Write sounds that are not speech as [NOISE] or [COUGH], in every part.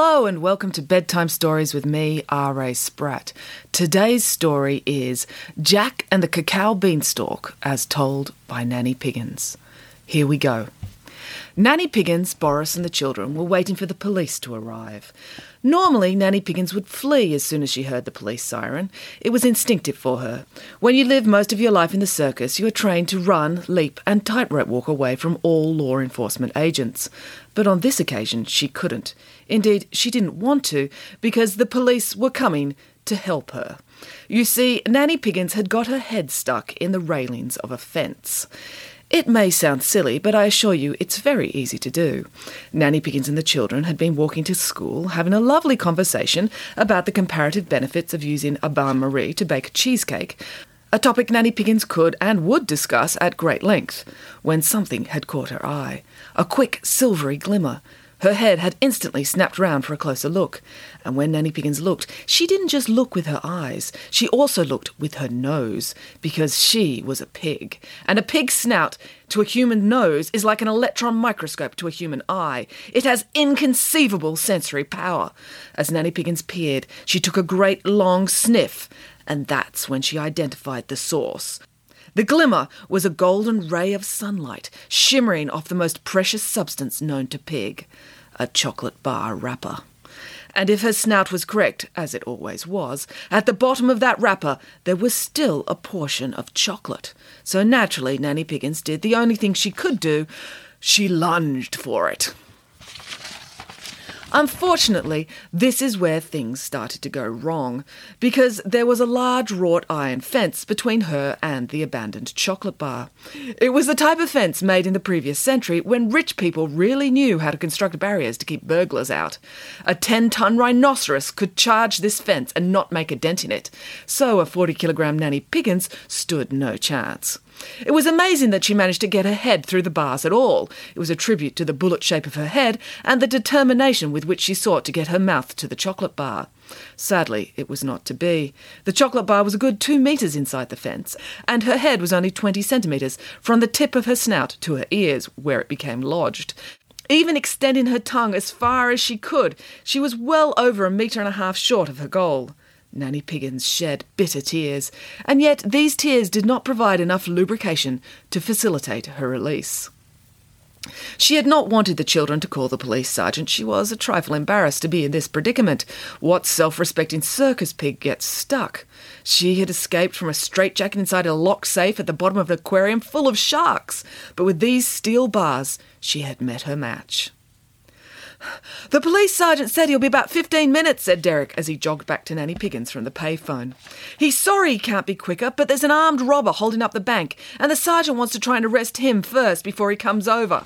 Hello and welcome to Bedtime Stories with me, R.A. Spratt. Today's story is Jack and the Cacao Beanstalk, as told by Nanny Piggins. Here we go. Nanny Piggins, Boris, and the children were waiting for the police to arrive. Normally, Nanny Piggins would flee as soon as she heard the police siren. It was instinctive for her. When you live most of your life in the circus, you are trained to run, leap, and tightrope walk away from all law enforcement agents. But on this occasion, she couldn't. Indeed, she didn't want to, because the police were coming to help her. You see, Nanny Piggins had got her head stuck in the railings of a fence. It may sound silly, but I assure you it's very easy to do. Nanny Piggins and the children had been walking to school, having a lovely conversation about the comparative benefits of using a bain marie to bake a cheesecake, a topic Nanny Piggins could and would discuss at great length, when something had caught her eye. A quick, silvery glimmer. Her head had instantly snapped round for a closer look, and when Nanny Piggins looked, she didn't just look with her eyes, she also looked with her nose, because she was a pig. And a pig's snout to a human nose is like an electron microscope to a human eye. It has inconceivable sensory power. As Nanny Piggins peered, she took a great long sniff, and that's when she identified the source. The glimmer was a golden ray of sunlight shimmering off the most precious substance known to pig a chocolate bar wrapper. And if her snout was correct, as it always was, at the bottom of that wrapper there was still a portion of chocolate. So naturally, Nanny Piggins did the only thing she could do she lunged for it. Unfortunately, this is where things started to go wrong, because there was a large wrought iron fence between her and the abandoned chocolate bar. It was the type of fence made in the previous century when rich people really knew how to construct barriers to keep burglars out. A 10 ton rhinoceros could charge this fence and not make a dent in it, so a 40 kilogram Nanny Piggins stood no chance. It was amazing that she managed to get her head through the bars at all. It was a tribute to the bullet shape of her head and the determination with which she sought to get her mouth to the chocolate bar. Sadly, it was not to be. The chocolate bar was a good two metres inside the fence, and her head was only 20 centimetres from the tip of her snout to her ears, where it became lodged. Even extending her tongue as far as she could, she was well over a metre and a half short of her goal. Nanny Piggins shed bitter tears, and yet these tears did not provide enough lubrication to facilitate her release. She had not wanted the children to call the police sergeant. She was a trifle embarrassed to be in this predicament. What self respecting circus pig gets stuck? She had escaped from a straitjacket inside a locked safe at the bottom of an aquarium full of sharks, but with these steel bars, she had met her match. The police sergeant said he'll be about 15 minutes, said Derek as he jogged back to Nanny Piggins from the payphone. He's sorry he can't be quicker, but there's an armed robber holding up the bank, and the sergeant wants to try and arrest him first before he comes over.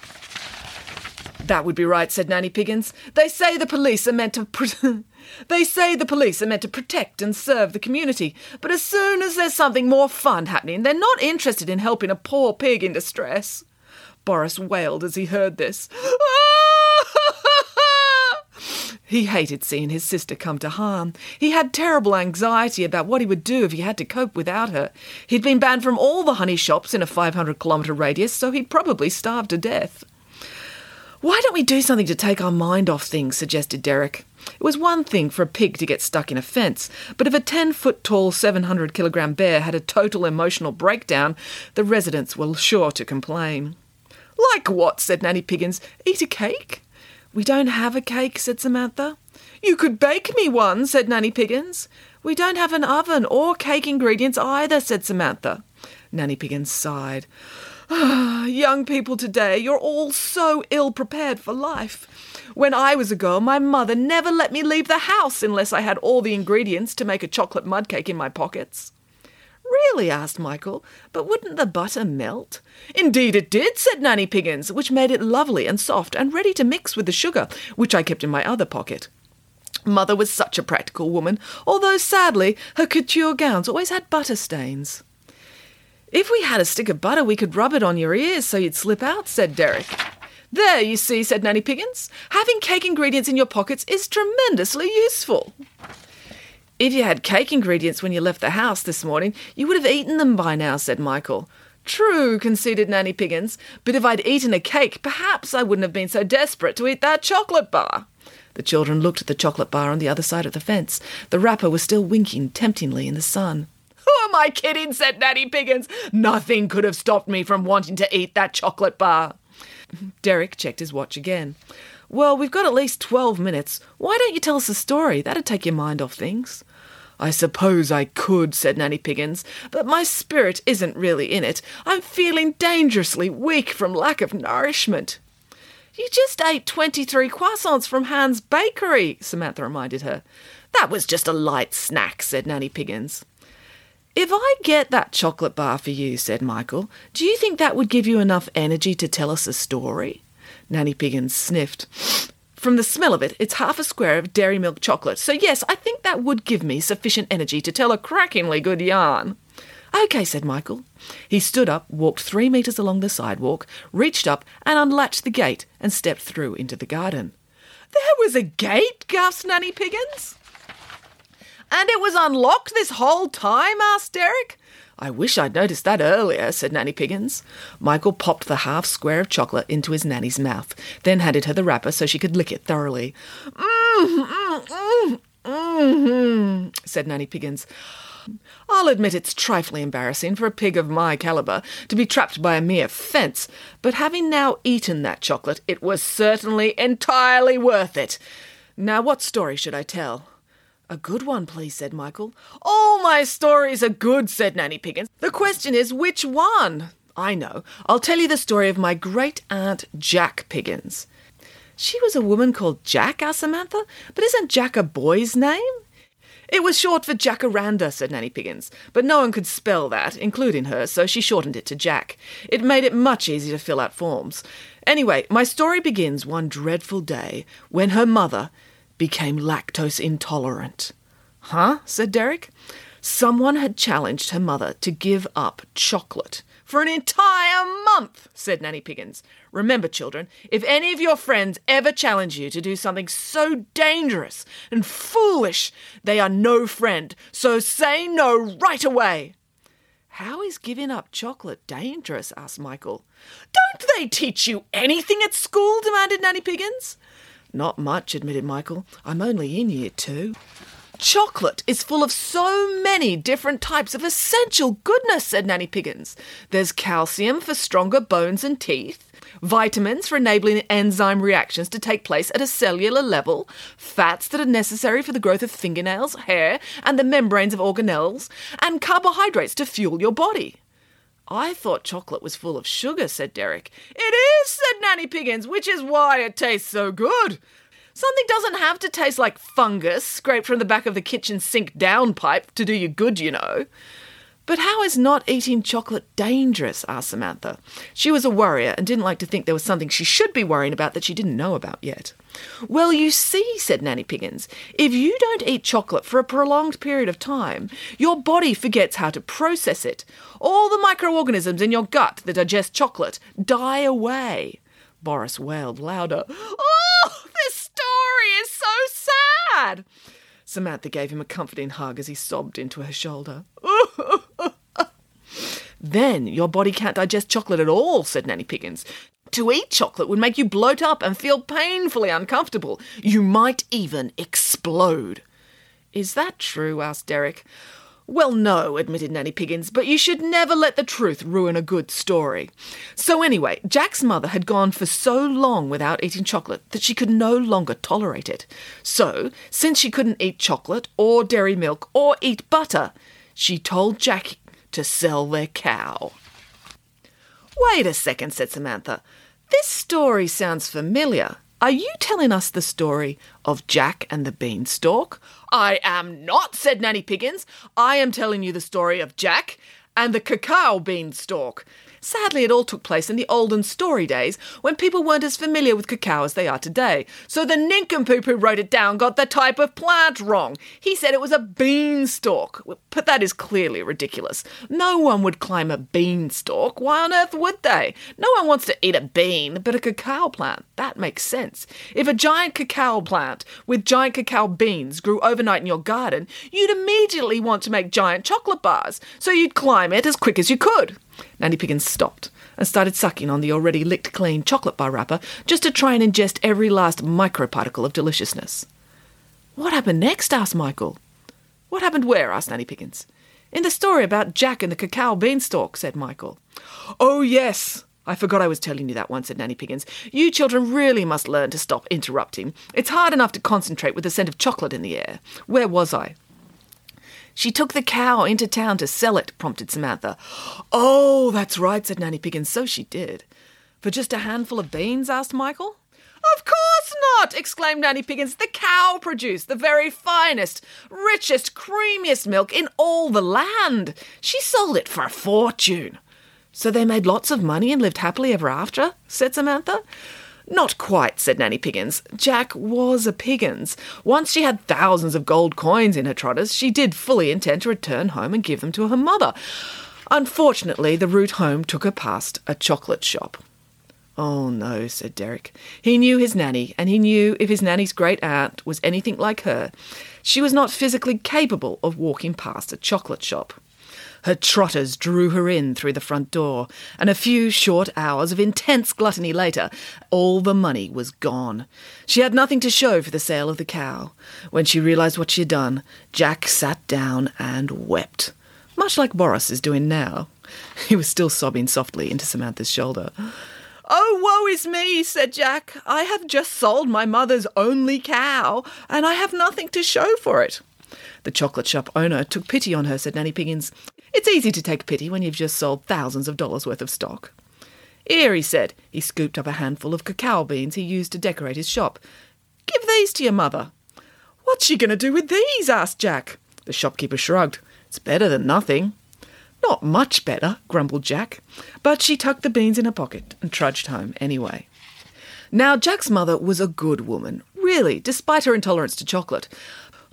That would be right, said Nanny Piggins. They say the police are meant to. [LAUGHS] They say the police are meant to protect and serve the community, but as soon as there's something more fun happening, they're not interested in helping a poor pig in distress. Boris wailed as he heard this. [GASPS] Ah! He hated seeing his sister come to harm. He had terrible anxiety about what he would do if he had to cope without her. He'd been banned from all the honey shops in a 500 kilometre radius, so he'd probably starve to death. Why don't we do something to take our mind off things? suggested Derek. It was one thing for a pig to get stuck in a fence, but if a 10 foot tall, 700 kilogram bear had a total emotional breakdown, the residents were sure to complain. Like what? said Nanny Piggins. Eat a cake? We don't have a cake, said Samantha. You could bake me one, said Nanny Piggins. We don't have an oven or cake ingredients either, said Samantha. Nanny Piggins sighed. Ah, young people today, you're all so ill prepared for life. When I was a girl, my mother never let me leave the house unless I had all the ingredients to make a chocolate mud cake in my pockets. Really? asked Michael. But wouldn't the butter melt? Indeed it did, said Nanny Piggins, which made it lovely and soft and ready to mix with the sugar, which I kept in my other pocket. Mother was such a practical woman, although sadly her couture gowns always had butter stains. If we had a stick of butter, we could rub it on your ears so you'd slip out, said Derek. There, you see, said Nanny Piggins. Having cake ingredients in your pockets is tremendously useful. If you had cake ingredients when you left the house this morning, you would have eaten them by now, said Michael. True, conceded Nanny Piggins, but if I'd eaten a cake, perhaps I wouldn't have been so desperate to eat that chocolate bar. The children looked at the chocolate bar on the other side of the fence. The wrapper was still winking temptingly in the sun. [LAUGHS] Who am I kidding? said Nanny Piggins. Nothing could have stopped me from wanting to eat that chocolate bar. [LAUGHS] Derek checked his watch again. Well, we've got at least twelve minutes. Why don't you tell us a story? That'd take your mind off things. I suppose I could, said Nanny Piggins, but my spirit isn't really in it. I'm feeling dangerously weak from lack of nourishment. You just ate 23 croissants from Hans Bakery, Samantha reminded her. That was just a light snack, said Nanny Piggins. If I get that chocolate bar for you, said Michael, do you think that would give you enough energy to tell us a story? Nanny Piggins sniffed. From the smell of it, it's half a square of dairy milk chocolate, so yes, I think that would give me sufficient energy to tell a crackingly good yarn. OK, said Michael. He stood up, walked three metres along the sidewalk, reached up and unlatched the gate and stepped through into the garden. There was a gate, gasped Nanny Piggins. And it was unlocked this whole time? asked Derek. I wish I'd noticed that earlier, said Nanny Piggins. Michael popped the half square of chocolate into his nanny's mouth, then handed her the wrapper so she could lick it thoroughly. Mmm, mmm, mmm, mmm, said Nanny Piggins. I'll admit it's trifling embarrassing for a pig of my calibre to be trapped by a mere fence, but having now eaten that chocolate, it was certainly entirely worth it. Now, what story should I tell? A good one, please, said Michael. All my stories are good, said Nanny Piggins. The question is, which one? I know. I'll tell you the story of my great aunt Jack Piggins. She was a woman called Jack, asked Samantha. But isn't Jack a boy's name? It was short for Jacaranda, said Nanny Piggins, but no one could spell that, including her, so she shortened it to Jack. It made it much easier to fill out forms. Anyway, my story begins one dreadful day when her mother became lactose intolerant. Huh? said Derek. Someone had challenged her mother to give up chocolate for an entire month, said Nanny Piggins. Remember, children, if any of your friends ever challenge you to do something so dangerous and foolish, they are no friend, so say no right away. How is giving up chocolate dangerous? asked Michael. Don't they teach you anything at school? demanded Nanny Piggins. Not much, admitted Michael. I'm only in year two. Chocolate is full of so many different types of essential goodness, said Nanny Piggins. There's calcium for stronger bones and teeth, vitamins for enabling enzyme reactions to take place at a cellular level, fats that are necessary for the growth of fingernails, hair, and the membranes of organelles, and carbohydrates to fuel your body. I thought chocolate was full of sugar, said Derek. It is, said Nanny Piggins, which is why it tastes so good. Something doesn't have to taste like fungus scraped from the back of the kitchen sink downpipe to do you good, you know. But how is not eating chocolate dangerous? asked Samantha. She was a worrier and didn't like to think there was something she should be worrying about that she didn't know about yet. Well, you see, said Nanny Piggins, if you don't eat chocolate for a prolonged period of time, your body forgets how to process it. All the microorganisms in your gut that digest chocolate die away. Boris wailed louder. Oh, this story is so sad. Samantha gave him a comforting hug as he sobbed into her shoulder. [LAUGHS] then your body can't digest chocolate at all, said Nanny Piggins. To eat chocolate would make you bloat up and feel painfully uncomfortable. You might even explode. Is that true? asked Derek. Well, no, admitted Nanny Piggins, but you should never let the truth ruin a good story. So, anyway, Jack's mother had gone for so long without eating chocolate that she could no longer tolerate it. So, since she couldn't eat chocolate or dairy milk or eat butter, she told Jack to sell their cow. Wait a second, said Samantha. This story sounds familiar. Are you telling us the story of Jack and the Beanstalk? I am not, said Nanny Piggins. I am telling you the story of Jack and the cacao beanstalk. Sadly, it all took place in the olden story days when people weren't as familiar with cacao as they are today. So the nincompoop who wrote it down got the type of plant wrong. He said it was a beanstalk. But that is clearly ridiculous. No one would climb a beanstalk. Why on earth would they? No one wants to eat a bean, but a cacao plant. That makes sense. If a giant cacao plant with giant cacao beans grew overnight in your garden, you'd immediately want to make giant chocolate bars. So you'd climb it as quick as you could. Nanny Piggins stopped and started sucking on the already licked clean chocolate bar wrapper just to try and ingest every last microparticle of deliciousness. What happened next? asked Michael. What happened where? asked Nanny Piggins. In the story about Jack and the cacao beanstalk, said Michael. Oh, yes. I forgot I was telling you that once, said Nanny Piggins. You children really must learn to stop interrupting. It's hard enough to concentrate with the scent of chocolate in the air. Where was I? She took the cow into town to sell it, prompted Samantha. Oh, that's right, said Nanny Piggins. So she did. For just a handful of beans? asked Michael. Of course not! exclaimed Nanny Piggins. The cow produced the very finest, richest, creamiest milk in all the land. She sold it for a fortune. So they made lots of money and lived happily ever after? said Samantha. Not quite, said Nanny Piggins. Jack was a Piggins. Once she had thousands of gold coins in her trotters, she did fully intend to return home and give them to her mother. Unfortunately, the route home took her past a chocolate shop. Oh no, said Derek. He knew his nanny, and he knew if his nanny's great aunt was anything like her, she was not physically capable of walking past a chocolate shop. Her trotters drew her in through the front door, and a few short hours of intense gluttony later, all the money was gone. She had nothing to show for the sale of the cow. When she realized what she had done, Jack sat down and wept, much like Boris is doing now. [LAUGHS] He was still sobbing softly into Samantha's shoulder. Oh, woe is me, said Jack. I have just sold my mother's only cow, and I have nothing to show for it. The chocolate shop owner took pity on her, said Nanny Piggins. It's easy to take pity when you've just sold thousands of dollars worth of stock. Here, he said. He scooped up a handful of cacao beans he used to decorate his shop. Give these to your mother. What's she going to do with these? asked Jack. The shopkeeper shrugged. It's better than nothing. Not much better, grumbled Jack. But she tucked the beans in her pocket and trudged home anyway. Now, Jack's mother was a good woman, really, despite her intolerance to chocolate.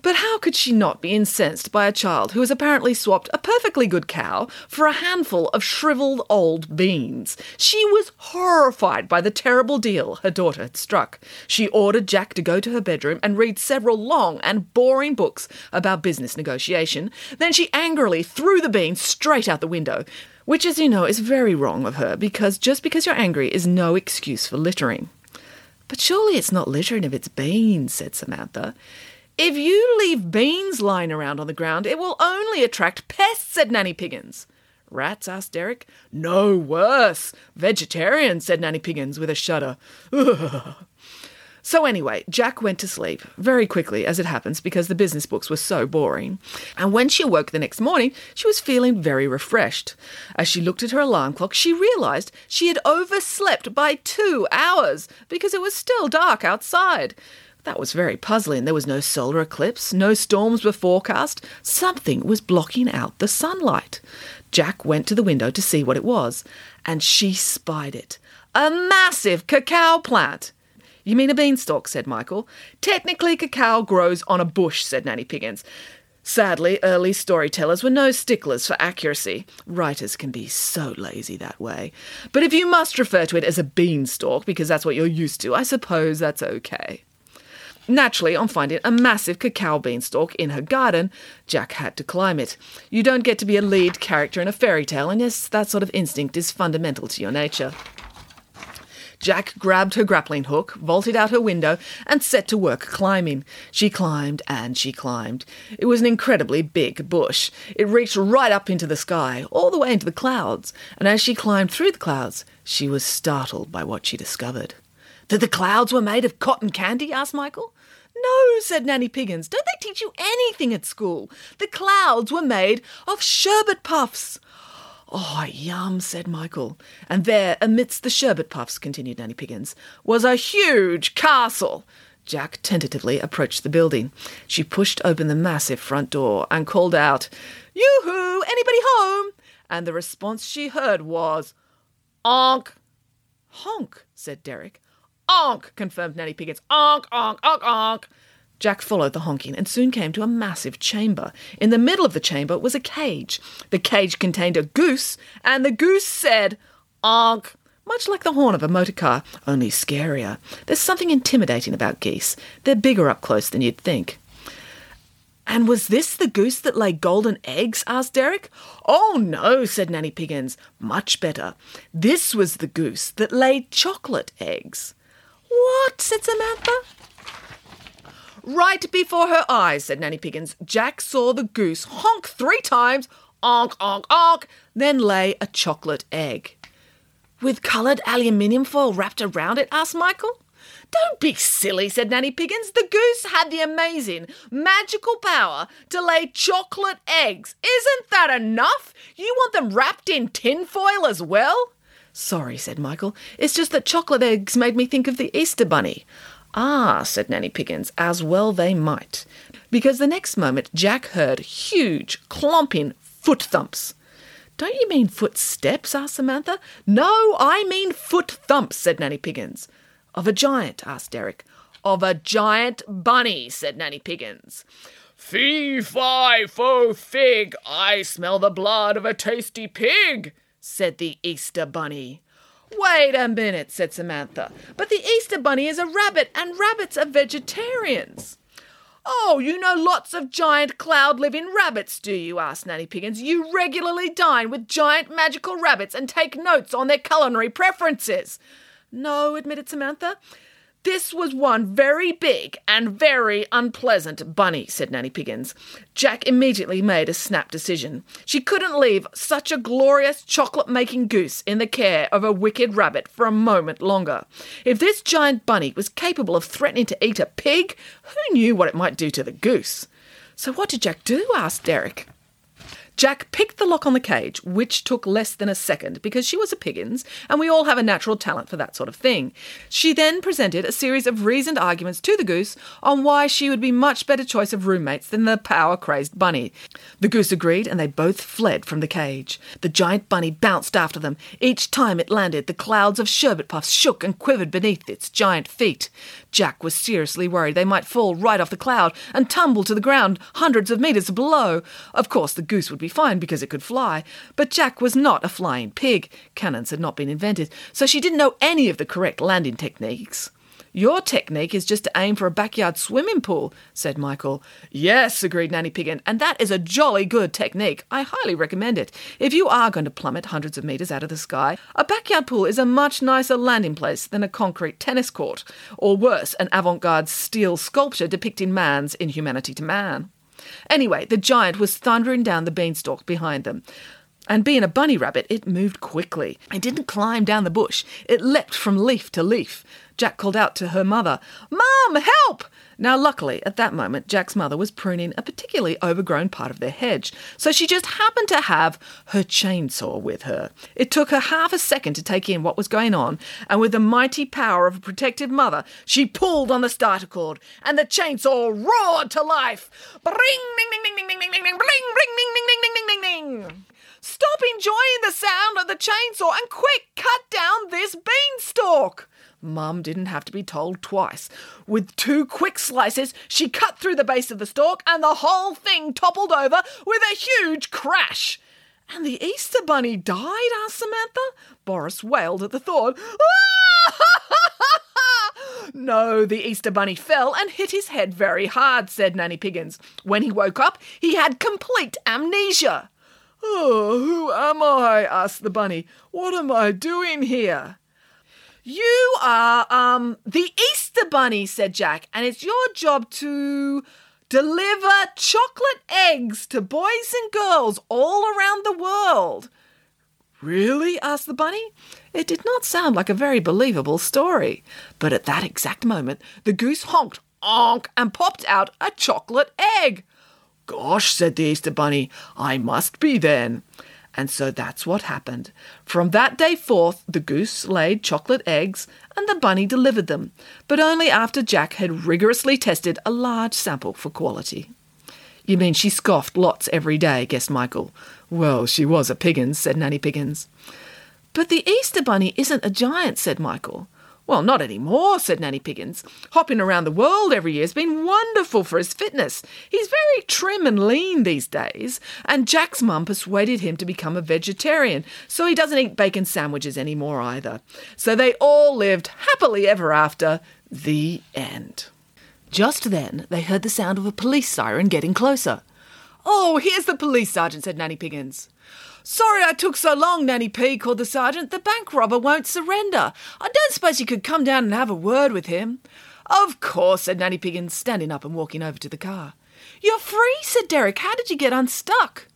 But how could she not be incensed by a child who has apparently swapped a perfectly good cow for a handful of shriveled old beans? She was horrified by the terrible deal her daughter had struck. She ordered Jack to go to her bedroom and read several long and boring books about business negotiation. Then she angrily threw the beans straight out the window. Which, as you know, is very wrong of her, because just because you're angry is no excuse for littering. But surely it's not littering if it's beans, said Samantha. If you leave beans lying around on the ground, it will only attract pests, said Nanny Piggins. Rats? asked Derek. No, worse. Vegetarians, said Nanny Piggins with a shudder. [LAUGHS] So, anyway, Jack went to sleep very quickly, as it happens, because the business books were so boring. And when she awoke the next morning, she was feeling very refreshed. As she looked at her alarm clock, she realized she had overslept by two hours because it was still dark outside. That was very puzzling. There was no solar eclipse, no storms were forecast. Something was blocking out the sunlight. Jack went to the window to see what it was, and she spied it. A massive cacao plant. You mean a beanstalk, said Michael. Technically, cacao grows on a bush, said Nanny Piggins. Sadly, early storytellers were no sticklers for accuracy. Writers can be so lazy that way. But if you must refer to it as a beanstalk because that's what you're used to, I suppose that's okay. Naturally, on finding a massive cacao beanstalk in her garden, Jack had to climb it. You don't get to be a lead character in a fairy tale, and yes, that sort of instinct is fundamental to your nature. Jack grabbed her grappling hook, vaulted out her window, and set to work climbing. She climbed and she climbed. It was an incredibly big bush. It reached right up into the sky, all the way into the clouds, and as she climbed through the clouds, she was startled by what she discovered. That the clouds were made of cotton candy? asked Michael. No, said Nanny Piggins. Don't they teach you anything at school? The clouds were made of sherbet puffs. Oh, yum, said Michael. And there, amidst the sherbet puffs, continued Nanny Piggins, was a huge castle. Jack tentatively approached the building. She pushed open the massive front door and called out, Yoo-hoo! Anybody home? And the response she heard was, Honk! Honk, said Derek. Onk, confirmed Nanny Piggins. Onk, onk, onk, onk. Jack followed the honking and soon came to a massive chamber. In the middle of the chamber was a cage. The cage contained a goose, and the goose said, Onk, much like the horn of a motor car, only scarier. There's something intimidating about geese. They're bigger up close than you'd think. And was this the goose that laid golden eggs? asked Derek. Oh, no, said Nanny Piggins. Much better. This was the goose that laid chocolate eggs. What? said Samantha. Right before her eyes, said Nanny Piggins, Jack saw the goose honk three times, onk, onk, onk, then lay a chocolate egg. With coloured aluminium foil wrapped around it? asked Michael. Don't be silly, said Nanny Piggins. The goose had the amazing, magical power to lay chocolate eggs. Isn't that enough? You want them wrapped in tinfoil as well? Sorry, said Michael. It's just that chocolate eggs made me think of the Easter Bunny. Ah, said Nanny Piggins, as well they might. Because the next moment Jack heard huge, clomping foot thumps. Don't you mean footsteps? asked Samantha. No, I mean foot thumps, said Nanny Piggins. Of a giant? asked Derek. Of a giant bunny, said Nanny Piggins. Fee, fi, fo, fig, I smell the blood of a tasty pig, said the Easter Bunny. Wait a minute, said Samantha. But the Easter Bunny is a rabbit, and rabbits are vegetarians. Oh, you know lots of giant cloud living rabbits, do you? asked Nanny Piggins. You regularly dine with giant magical rabbits and take notes on their culinary preferences. No, admitted Samantha. This was one very big and very unpleasant bunny, said Nanny Piggins. Jack immediately made a snap decision. She couldn't leave such a glorious chocolate making goose in the care of a wicked rabbit for a moment longer. If this giant bunny was capable of threatening to eat a pig, who knew what it might do to the goose? So what did Jack do? asked Derek. Jack picked the lock on the cage, which took less than a second because she was a Piggins and we all have a natural talent for that sort of thing. She then presented a series of reasoned arguments to the goose on why she would be much better choice of roommates than the power crazed bunny. The goose agreed and they both fled from the cage. The giant bunny bounced after them. Each time it landed, the clouds of sherbet puffs shook and quivered beneath its giant feet. Jack was seriously worried they might fall right off the cloud and tumble to the ground hundreds of metres below. Of course, the goose would be fine because it could fly, but Jack was not a flying pig. Cannons had not been invented, so she didn't know any of the correct landing techniques. Your technique is just to aim for a backyard swimming pool, said Michael. Yes, agreed Nanny Piggin, and that is a jolly good technique. I highly recommend it. If you are going to plummet hundreds of metres out of the sky, a backyard pool is a much nicer landing place than a concrete tennis court, or worse, an avant garde steel sculpture depicting man's inhumanity to man. Anyway, the giant was thundering down the beanstalk behind them. And being a bunny rabbit, it moved quickly. It didn't climb down the bush, it leapt from leaf to leaf. Jack called out to her mother, Mum, help! Now, luckily, at that moment, Jack's mother was pruning a particularly overgrown part of their hedge, so she just happened to have her chainsaw with her. It took her half a second to take in what was going on, and with the mighty power of a protective mother, she pulled on the starter cord, and the chainsaw roared to life. Bring, ding, ding, ding, ding, ding, ding, ding, bring, bring, ding, ding, ding, ding, ding, ding. Stop enjoying the sound of the chainsaw and quick cut down this beanstalk. Mum didn't have to be told twice. With two quick slices, she cut through the base of the stalk, and the whole thing toppled over with a huge crash. And the Easter Bunny died? asked Samantha. Boris wailed at the thought. [LAUGHS] no, the Easter Bunny fell and hit his head very hard, said Nanny Piggins. When he woke up, he had complete amnesia. Oh, who am I? asked the bunny. What am I doing here? You are um the Easter bunny, said Jack, and it's your job to deliver chocolate eggs to boys and girls all around the world. Really? asked the bunny. It did not sound like a very believable story. But at that exact moment, the goose honked, onk, and popped out a chocolate egg. Gosh, said the Easter bunny, I must be then. And so that's what happened. From that day forth, the goose laid chocolate eggs and the bunny delivered them, but only after Jack had rigorously tested a large sample for quality. You mean she scoffed lots every day, guessed Michael. Well, she was a Piggins, said Nanny Piggins. But the Easter Bunny isn't a giant, said Michael. Well, not any more," said Nanny Piggins. Hopping around the world every year has been wonderful for his fitness. He's very trim and lean these days, and Jack's mum persuaded him to become a vegetarian, so he doesn't eat bacon sandwiches anymore either. So they all lived happily ever after. The end. Just then, they heard the sound of a police siren getting closer. Oh, here's the police sergeant, said Nanny Piggins. Sorry I took so long, Nanny P, called the sergeant. The bank robber won't surrender. I don't suppose you could come down and have a word with him. Of course, said Nanny Piggins, standing up and walking over to the car. You're free, said Derek. How did you get unstuck?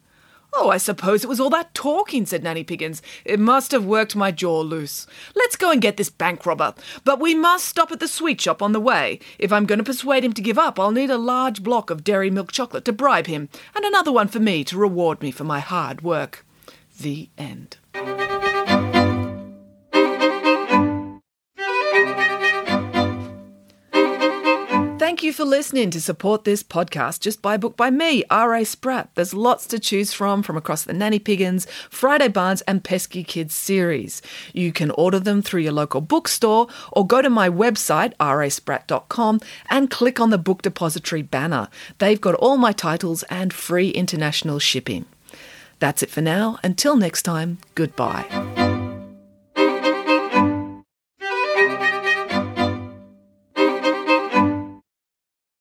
Oh, I suppose it was all that talking, said Nanny Piggins. It must have worked my jaw loose. Let's go and get this bank robber. But we must stop at the sweet shop on the way. If I'm going to persuade him to give up, I'll need a large block of dairy milk chocolate to bribe him, and another one for me to reward me for my hard work. The end. Thank you for listening. To support this podcast, just buy a book by me, R.A. Spratt. There's lots to choose from from across the Nanny Piggins, Friday Barnes, and Pesky Kids series. You can order them through your local bookstore or go to my website, raspratt.com, and click on the Book Depository banner. They've got all my titles and free international shipping. That's it for now. Until next time, goodbye.